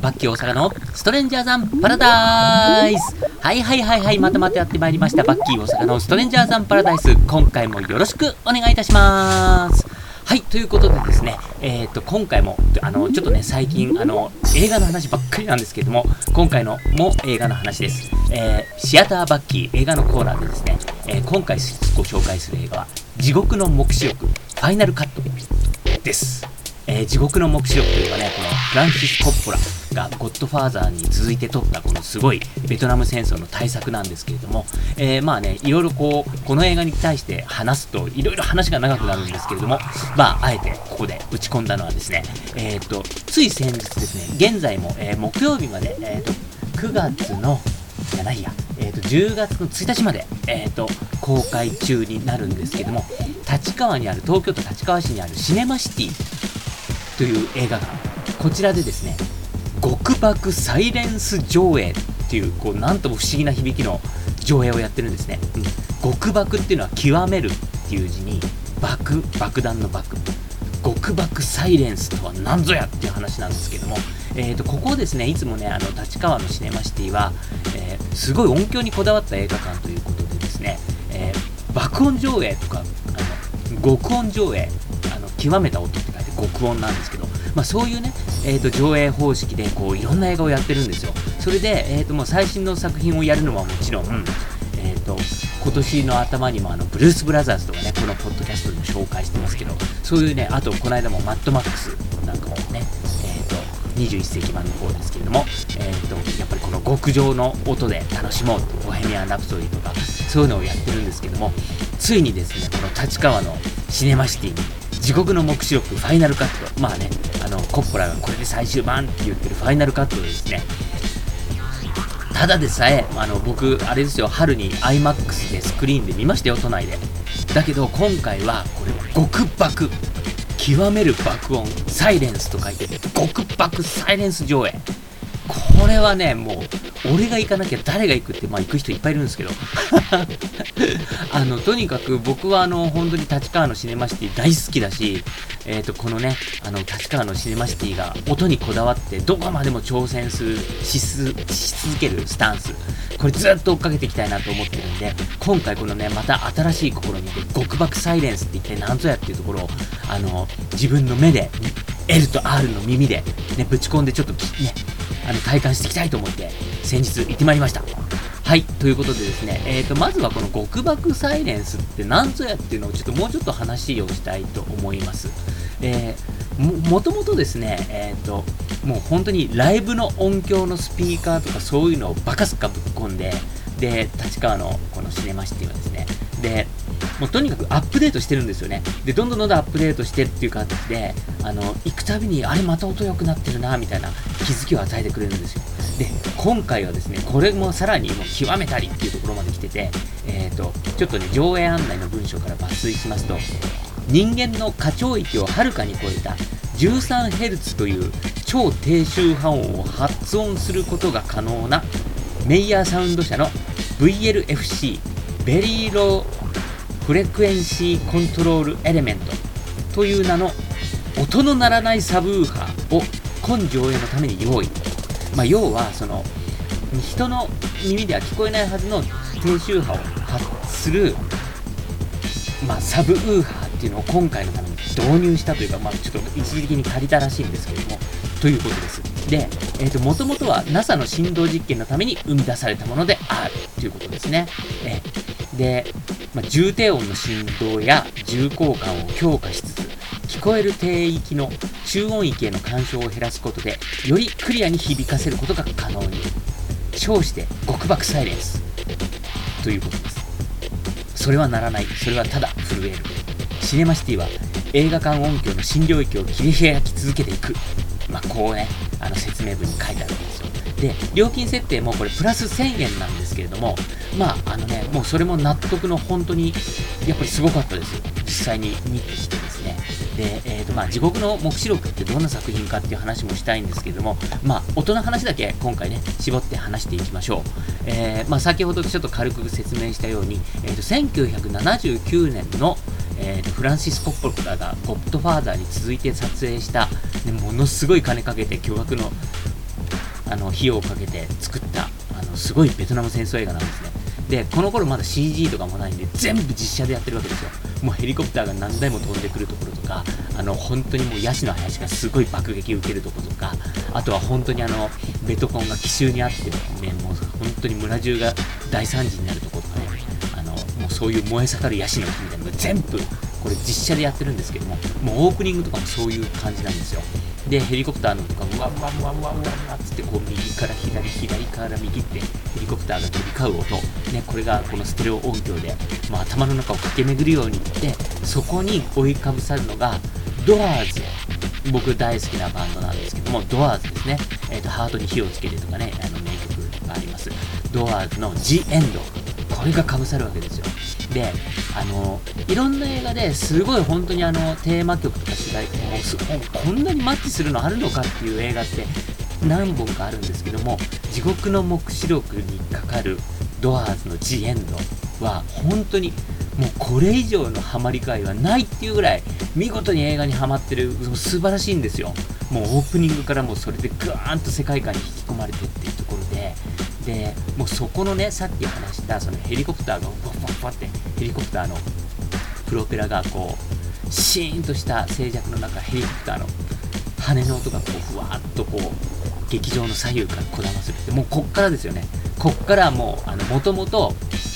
バッキー大阪のストレンジャーザンパラダイス。はいはいはいはいまたまたやってまいりました。バッキー大阪のストレンジャーザンパラダイス。今回もよろしくお願いいたします。はいということでですねえっ、ー、と今回もあのちょっとね最近あの映画の話ばっかりなんですけども今回のも映画の話です、えー、シアターバッキー映画のコーナーでですね、えー今回ご紹介する映画は地獄の黙示録ファイナルカットです。えー地獄の黙示録というのはね、このフランシス・コッポラがゴッドファーザーに続いて撮ったこのすごいベトナム戦争の大作なんですけれども、えーまあね、いろいろこう、この映画に対して話すといろいろ話が長くなるんですけれども、まあ、あえてここで打ち込んだのはですね、えっ、と、つい先日ですね、現在も、えー木曜日まで、えっ、と、9月のじゃないや、えー、と10月の1日まで、えー、と公開中になるんですけども立川にある東京都立川市にあるシネマシティという映画館こちらでですね極爆サイレンス上映っていうこうなんとも不思議な響きの上映をやってるんですね、うん、極爆っていうのは極めるっていう字に爆爆弾の爆。極爆サイレンスとは何ぞやっていう話なんですけども、えー、とここですねいつもねあの立川のシネマシティは、えーすごい音響にこだわった映画館ということでですね、えー爆音上映とかあの極音上映あの極めた音って書いて極音なんですけど、まあ、そういうね、えー、と上映方式でこういろんな映画をやってるんですよ。それで、えー、ともう最新の作品をやるのはもちろん、えー、と今年の頭にもあのブルース・ブラザーズとかねこのポッドキャストでも紹介してますけどそういうねあとこの間もマッドマックスなんかもね、えー、と21世紀版の方ですけれども、えー、とやっぱりこの極上の音で楽しもうとボヘミアン・ラプソディとかそういうのをやってるんですけどもついにですねこの立川のシネマシティに地獄の黙示録ファイナルカット。まあねあのコッポラがこれで最終版って言ってるファイナルカットでですね。ただでさえあの僕あれですよ春に iMAX でスクリーンで見ましたよ都内で。だけど今回はこれ極爆。極める爆音サイレンスと書いて極爆サイレンス上映。これはねもう俺が行かなきゃ誰が行くってまあ行く人いっぱいいるんですけど。あのとにかく僕はあの本当に立川のシネマシティ大好きだしえー、とこのねあの立川のシネマシティが音にこだわってどこまでも挑戦するしすし続けるスタンス。これずっと追っかけていきたいなと思ってるんで今回このねまた新しい試みで極爆サイレンスって一体何ぞやっていうところをあの自分の目で L と R の耳で、ね、ぶち込んでちょっとねあの体感していきたいと思って先日行ってまいりました。はいということでですね、えー、とまずはこの極爆サイレンスって何ぞやっていうのをちょっともうちょっと話をしたいと思います。えーももともとですね、えー、ともう本当にライブの音響のスピーカーとかそういうのをバカすかぶっ込んでで立川のこのシネマシティはですねでもうとにかくアップデートしてるんですよね。でどんどんどんどんアップデートしてっていう形であの行くたびにあれまた音良くなってるなみたいな気づきを与えてくれるんですよ。で今回はですねこれもさらにもう極めたりっていうところまで来てて、えー、とちょっとね上映案内の文章から抜粋しますと人間の過聴域をはるかに超えた 13Hz という超低周波音を発音することが可能なメイヤーサウンド社の VLFC Very Low Frequency Control Element という名の音の鳴らないサブウーハーを今上映のために用意、まあ、要はその人の耳では聞こえないはずの低周波を発する、まあ、サブウーハーっていうのを今回のために導入したというか、まあ、ちょっと一時的に借りたらしいんですけれどもということです。で、えー、とともとは NASA の振動実験のために生み出されたものであるということですね、えーで、まあ、重低音の振動や重厚感を強化しつつ聞こえる低域の中音域への干渉を減らすことでよりクリアに響かせることが可能に。称して極爆サイレンス。ということです。それはならない。それはただ震える。シネマシティは映画館音響の新領域を切り開き続けていく。まあこうねあの説明文に書いてあるんですよ。で料金設定もこれプラス1000円なんですけれどもまああのねもうそれも納得の本当にやっぱりすごかったです実際に見てきてですね。で、えーとまあ、地獄の黙示録ってどんな作品かっていう話もしたいんですけれども、まあ、音の話だけ今回ね、絞って話していきましょう。えーまあ、先ほどちょっと軽く説明したように、えー、と1979年の、えーとフランシス・コッポラがゴッドファーザーに続いて撮影した、ね、ものすごい金かけて巨額のあの費用をかけて作ったあのすごいベトナム戦争映画なんですね。でこの頃まだ CG とかもないんで全部実写でやってるわけですよ。もうヘリコプターが何台も飛んでくるところとかあの本当にもうヤシの林がすごい爆撃受けるところとかあとは本当にあのベトコンが奇襲にあってねもう本当に村中が大惨事になるところとかねあのもうそういう燃え盛るヤシの木みたいなのが全部これ実写でやってるんですけどももうオープニングとかもそういう感じなんですよ。でヘリコプターのとかうわうわうわうわうわっつってこう右から左左から右ってヘリコプターが飛び交う音、ね、これがこのステレオ音響で、まあ、頭の中を駆け巡るようにいってそこに追いかぶさるのがドアーズ僕大好きなバンドなんですけどもドアーズですね、えーと、ハートに火をつけてとかねあの名曲がありますドアーズの The End これがかぶさるわけですよ。であのいろんな映画ですごい本当にあのテーマ曲とか主題歌もこんなにマッチするのあるのかっていう映画って何本かあるんですけども地獄の黙示録にかかるドアーズの「ジ・エンド」は本当にもうこれ以上のハマり会はないっていうぐらい見事に映画にはまってる素晴らしいんですよ。もうオープニングからもうそれでグーンと世界観に引き込まれてっていうところででもうそこのねさっき話したそのヘリコプターがふわふわってヘリコプターのプロペラがこうシーンとした静寂の中ヘリコプターの羽の音がこうふわっとこう劇場の左右からこだまするってもうこっからですよね。こっからもうあのもともと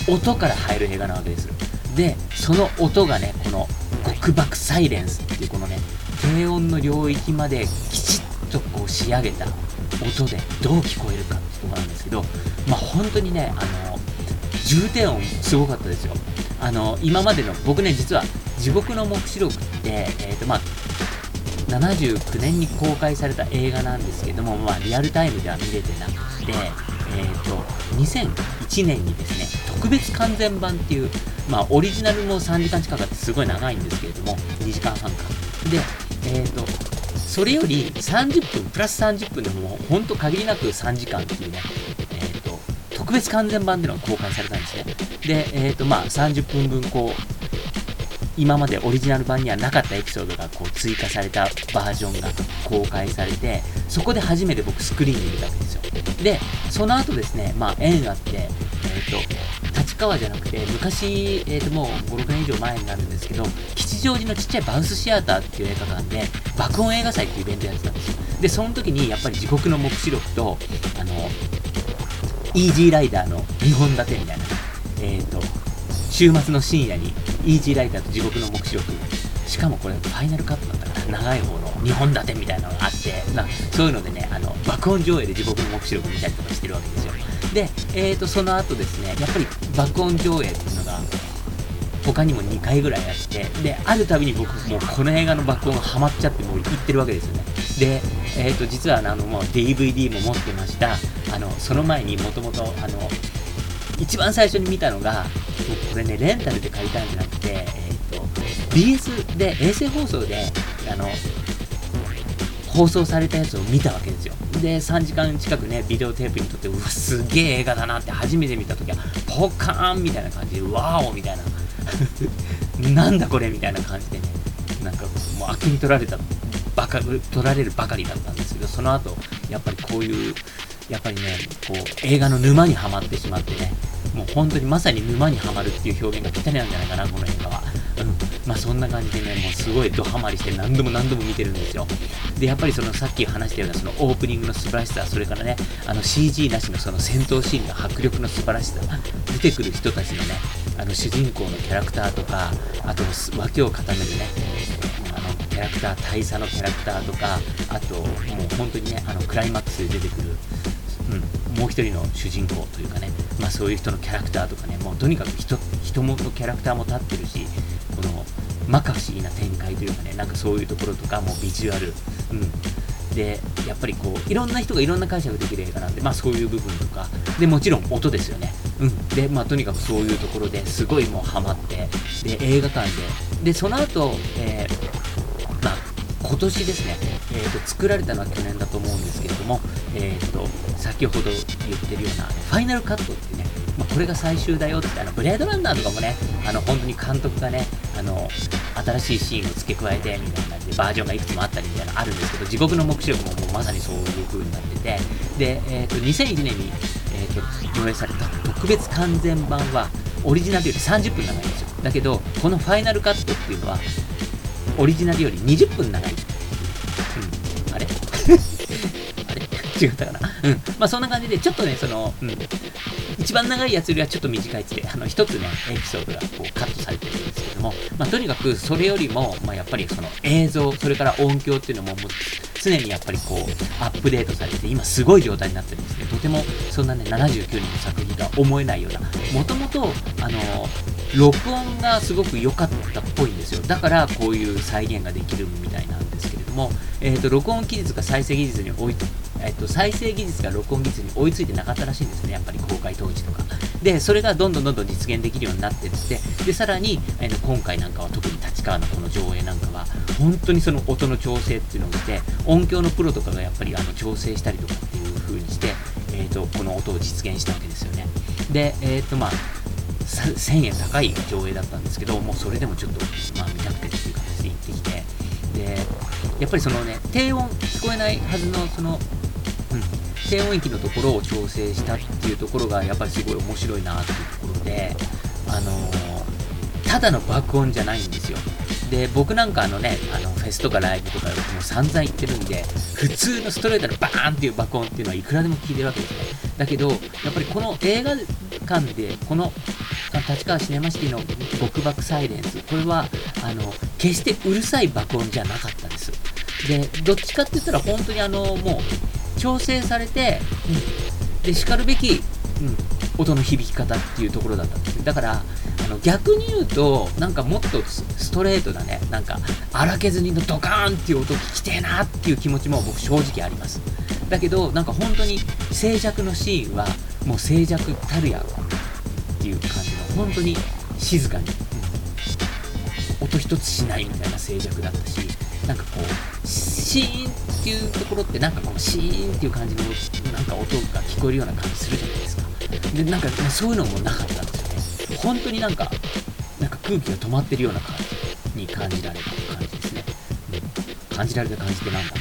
音から入る映画なわけです。でその音がねこの極爆サイレンスっていうこのね低音の領域まできちっとこう仕上げた音でどう聞こえるかってとこなんですけどまあ本当にねあの重低音すごかったですよ。あの今までの僕ね実は「地獄の黙示録」って、えーとまあ、79年に公開された映画なんですけども、まあ、リアルタイムでは見れてなくて、えーと、2001年にですね特別完全版っていう、まあ、オリジナルも3時間近くあってすごい長いんですけれども2時間半か。で、えーと、それより30分プラス30分でもうほんと限りなく3時間っていうね、別完全版でのが公開されたんですね。で、えーとまあ、30分分こう今までオリジナル版にはなかったエピソードがこう追加されたバージョンが公開されてそこで初めて僕スクリーンで見たわけですよ。でその後ですねまあ縁あってえっ、ー、と立川じゃなくて昔、えー、ともう56年以上前になるんですけど吉祥寺のちっちゃいバウスシアターっていう映画館で爆音映画祭っていうイベントやってたんですよ。でその時にやっぱり地獄の黙示録とあのイージーライダーの2本立てみたいな。えっ、ー、と週末の深夜にイージーライターと地獄の目視録。しかもこれファイナルカットだったから長い方の2本立てみたいなのがあってなそういうのでねあの爆音上映で地獄の目視録見たりとかしてるわけですよ。で、えーと、その後ですねやっぱり爆音上映っていうのが他にも2回ぐらいあってであるたびに僕もうこの映画の爆音がハマっちゃってもう行ってるわけですよね。で、えーと、実はあのもう DVD も持ってました。あのその前にもともと一番最初に見たのがこれねレンタルで借りたんじゃなくて、えーと、BS で衛星放送であの放送されたやつを見たわけですよ。で3時間近くねビデオテープにとってうわすげえ映画だなって初めて見た時はポカーンみたいな感じでワーオみたいな。なんだこれみたいな感じでねなんかもう悪に取られたばか取られるばかりだったんですけどその後やっぱりこういうやっぱりねこう映画の沼にはまってしまってねもう本当にまさに沼にはまるっていう表現がぴったりなんじゃないかなこの映画は。うん。まあそんな感じでねもうすごいドハマりして何度も何度も見てるんですよ。でやっぱりそのさっき話したようなそのオープニングの素晴らしさそれからねあの CG なしのその戦闘シーンの迫力の素晴らしさ出てくる人たちのねあの主人公のキャラクターとかあと脇を固めるねキャラクター大佐のキャラクターとかあともう本当にねあのクライマックスで出てくるうん、もう一人の主人公というかね、まあ、そういう人のキャラクターとかね、もうとにかく人人もキャラクターも立ってるし、この摩訶不思議な展開というかね、なんかそういうところとか、もビジュアル、うん、で、やっぱりこう、いろんな人がいろんな解釈できる映画なんで、まあそういう部分とか、で、もちろん音ですよね。うん。で、まあとにかくそういうところですごいもうハマって、で、映画館で、で、その後、えー、年ですね、えーと、作られたのは去年だと思うんですけれども、えーと、先ほど言ってるようなファイナルカットってね、まあ、これが最終だよってあのブレードランナーとかもねあの本当に監督がねあの新しいシーンを付け加えてみたいな感じでバージョンがいくつもあったりみたいなのあるんですけど地獄の目視録ももうまさにそういう風になっててで、えー、と2001年に、えー、と上映された特別完全版はオリジナルより30分長いんですよ。だけどこのファイナルカットっていうのはオリジナルより20分長い、違ったかなうんまあそんな感じでちょっとねその、うん、一番長いやつよりはちょっと短いつって、あの、一つね、エピソードがこうカットされてるんですけども、まあ、とにかくそれよりも、まあ、やっぱりその映像、それから音響っていうのも、もう常にやっぱりこう、アップデートされて、今すごい状態になってるんですね。とても、そんなね、79人の作品とは思えないような、もともと、あの、録音がすごく良かったっぽいんですよ。だから、こういう再現ができるみたいなんですけれども、えっ、ー、と、録音技術が再生技術に追いえっと、再生技術が録音技術に追いついてなかったらしいんですね、やっぱり公開当時とか。で、それがどんどんどんどん実現できるようになってって、で、さらに、えー、今回なんかは特に立川のこの上映なんかは、本当にその音の調整っていうのをして、音響のプロとかがやっぱりあの調整したりとかっていう風にして、えーと、この音を実現したわけですよね。で、えっ、ー、とまあ、1000円高い上映だったんですけど、もうそれでもちょっと、まあ、見たくてっていう形で行ってきて、で、やっぱりそのね、低音聞こえないはずのその、低音域のところを調整したっていうところがやっぱりすごい面白いなっていうところで、あのー、ただの爆音じゃないんですよ。で、僕なんかあのね、あのフェスとかライブとかもう散々行ってるんで、普通のストレートのバーンっていう爆音っていうのはいくらでも聞いてるわけですね。だけど、やっぱりこの映画館で、この立川シネマシティの極爆サイレンス、これは、あの、決してうるさい爆音じゃなかったんです。で、どっちかって言ったら本当にあの、もう、調整されて、うん、で、しかるべき、うん、音の響き方っていうところだったんですだから、あの逆に言うと、なんかもっとストレートなね、なんか荒削りのドカーンっていう音聞きてえなっていう気持ちも僕正直あります。だけど、なんか本当に静寂のシーンは、もう静寂たるやっていう感じの、本当に静かに、うん、音一つしないみたいな静寂だったし、なんかこう、シーンっていうところってなんかこうシーンっていう感じのなんか音が聞こえるような感じするじゃないですか。で、なんかそういうのもなかったんですよね。本当になんか、なんか空気が止まってるような感じに感じられた感じですね。うん、感じられた感じってなんだ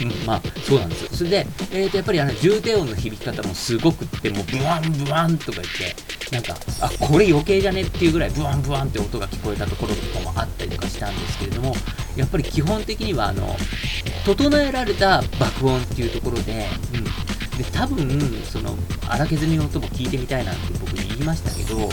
うん、まあ、そうなんですよ。それで、えーと、やっぱりあの重低音の響き方もすごくって、もうブワンブワンとか言って、なんか、あ、これ余計じゃねっていうぐらいブワンブワンって音が聞こえたところとかもあったりとかしたんですけれども、やっぱり基本的にはあの整えられた爆音っていうところで、うん、で多分その荒削りの音も聞いてみたいなんて僕言いましたけど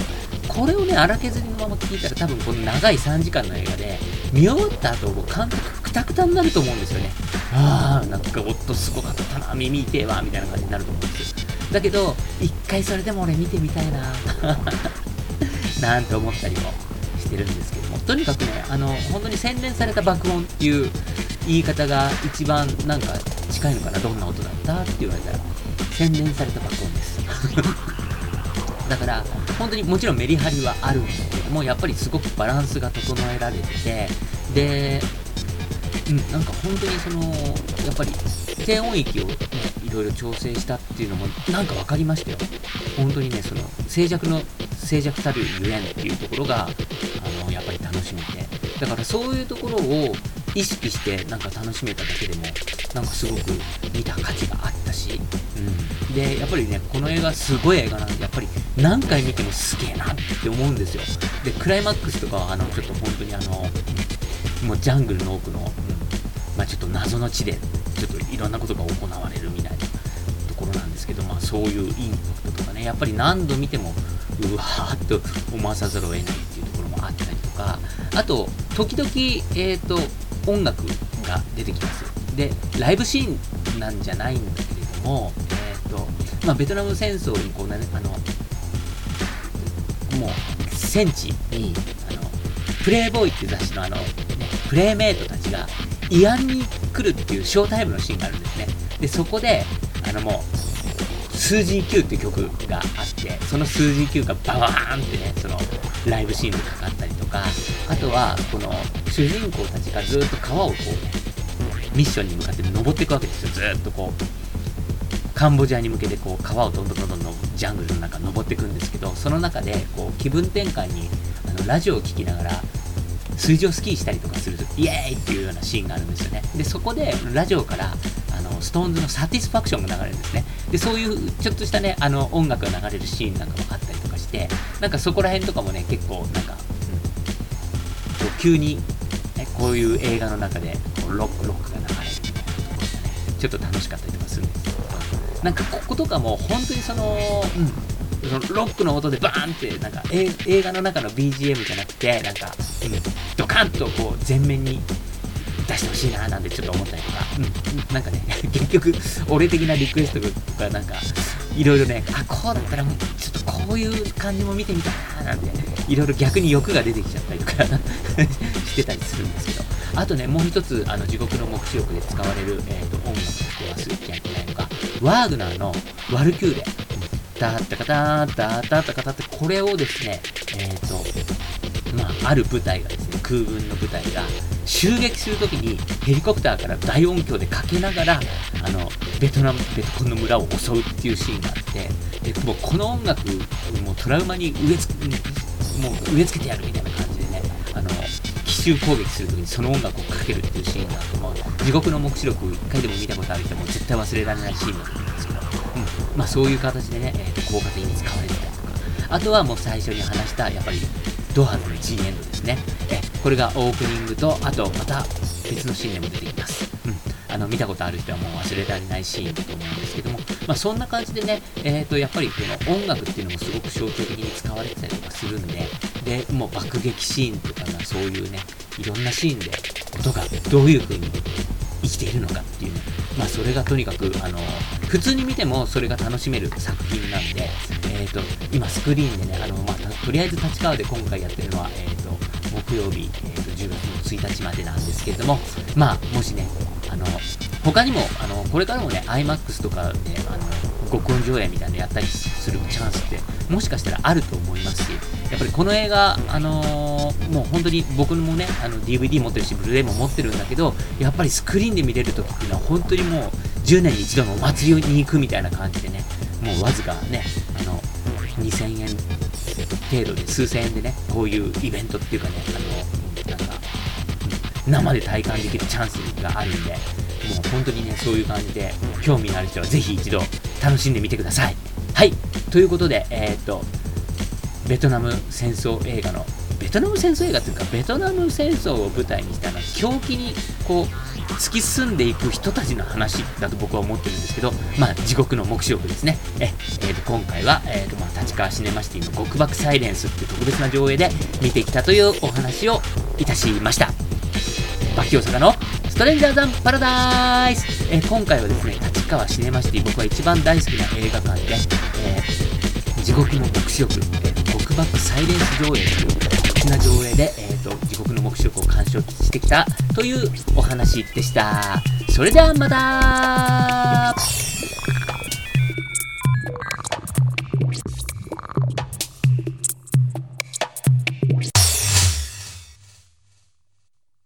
これをね荒削りのまま聞いたら多分この長い3時間の映画で見終わった後もう監督くたくたになると思うんですよね。ああなんか音すごかったな耳痛えわみたいな感じになると思うんですよだけど一回それでも俺見てみたいな。なんて思ったりもしてるんですけども、とにかくね、あの、本当に洗練された爆音っていう言い方が一番なんか近いのかな、どんな音だったって言われたら、洗練された爆音です。だから、本当にもちろんメリハリはあるんだけども、やっぱりすごくバランスが整えられてて、で、うん、なんか本当にその、やっぱり低音域をね、いろいろ調整したっていうのもなんか分かりましたよ。本当にね、その静寂の静寂たるゆえんっていうところが、楽しめて。だからそういうところを意識してなんか楽しめただけでも、なんかすごく見た価値があったし、うん。で、やっぱりね、この映画すごい映画なんで、やっぱり何回見てもすげえなって思うんですよ。で、クライマックスとかは、あの、ちょっと本当にあの、もうジャングルの奥の、うん、まあちょっと謎の地で、ちょっといろんなことが行われるみたいなところなんですけど、まあそういうインパクトとかね、やっぱり何度見ても、うわーっと思わさざるを得ないか、あと、時々、え、ー、と、音楽が出てきます。で、ライブシーンなんじゃないんだけれども、え、ー、と、まあ、ベトナム戦争にこうね、あの、もう、戦地に、あの、プレイボーイっていう雑誌のあの、ね、プレイメイトたちが、慰安に来るっていうショータイムのシーンがあるんですね。で、そこで、あのもう、数字9っていう曲があってその数字9がバワーンってねそのライブシーンでかかったかあとはこの主人公たちがずっと川をこうミッションに向かって登っていくわけですよずっとこうカンボジアに向けてこう川をどんどんどんどんジャングルの中登っていくんですけどその中でこう気分転換にあのラジオを聴きながら水上スキーしたりとかするとイエーイっていうようなシーンがあるんですよねでそこでラジオからあのストーンズのサティスファクションが流れるんですね。で、そういうちょっとしたね、あの音楽が流れるシーンなんかもあったりとかして、なんかそこら辺とかもね、結構なんか、急に、ね、こういう映画の中でこうロックロックが流れ。るみたいなところがね、ちょっと楽しかったりとかするんですけど、なんかこことかも本当にその、うん。そのロックの音でバーンってなんか映画の中の BGM じゃなくてなんか、うん、ドカンとこう前面に出してほしいななんてちょっと思ったりとか、うん、なんかね、結局、俺的なリクエストとか、なんか、いろいろね、あ、こうだったらもう、ちょっとこういう感じも見てみたいななんて、いろいろ逆に欲が出てきちゃったりとか してたりするんですけど、あとね、もう一つ、あの地獄の目視録で使われる、えーと、音楽を忘れちゃいけないのが、ワーグナーのワルキューレ。ダーッタカター、ダーッタカタって、これをですね、えっ、ー、と、まあ、ある部隊がですね、空軍の部隊が、襲撃するときにヘリコプターから大音響でかけながらあのベトナムベトコンの村を襲うっていうシーンがあってでもうこの音楽もうトラウマに植えつもう植え付けてやるみたいな感じでねあの奇襲攻撃するときにその音楽をかけるっていうシーンがあっても地獄の黙示録を1回でも見たことある人も絶対忘れられないシーンだと思うんですけど、うん。まあ、そういう形でね、えー、効果的に使われてたりとか。あとはもう最初に話したやっぱりドハの G エンドですね。えこれがオープニングと、あとまた別のシーンでも出てきます。うん。あの、見たことある人はもう忘れられないシーンだと思うんですけども、まあそんな感じでね、えっ、ー、と、やっぱりこの音楽っていうのもすごく象徴的に使われてたりとかするんで、で、もう爆撃シーンとかがそういうね、いろんなシーンで音がどういう風に生きているのかっていうね、まあそれがとにかく、あの、普通に見てもそれが楽しめる作品なんで、え、ー、と、今スクリーンでね、あの、まあ、とりあえず立川で今回やってるのは、え、ー、と、木曜日、えー、と10月の1日までなんですけれども、まあ、もしね、あの、他にも、あの、これからもね、IMAX とかで、あの、極音上映みたいなのやったりするチャンスって、もしかしたらあると思いますし、やっぱりこの映画、あのー、もう本当に僕もね、あの DVD 持ってるし、ブルーレイも持ってるんだけど、やっぱりスクリーンで見れるときっていうのは、本当にもう10年に一度のお祭りに行くみたいな感じでね、もうわずかね、あの、2000円程度で、数千円でね、こういうイベントっていうかね、あの、なんか、生で体感できるチャンスがあるんで、もう本当にね、そういう感じで、興味のある人はぜひ一度楽しんでみてください。はい。ということで、えー、っと、ベトナム戦争映画の、ベトナム戦争映画というか、ベトナム戦争を舞台にしたの狂気に、こう、突き進んでいく人たちの話だと僕は思ってるんですけど、まあ、地獄の目視録ですね。え、えー、と今回は、えーとまあ、立川シネマシティの極爆サイレンスっていう特別な上映で見てきたというお話をいたしました。バキ大阪のストレンジャーザンパラダイス、えー、今回はですね、立川シネマシティ僕は一番大好きな映画館で、えー、地獄の目視録、えー、極爆サイレンス上映という特殊な上映で、えーと、地獄の目視録を鑑賞してきたというお話でした。それではまた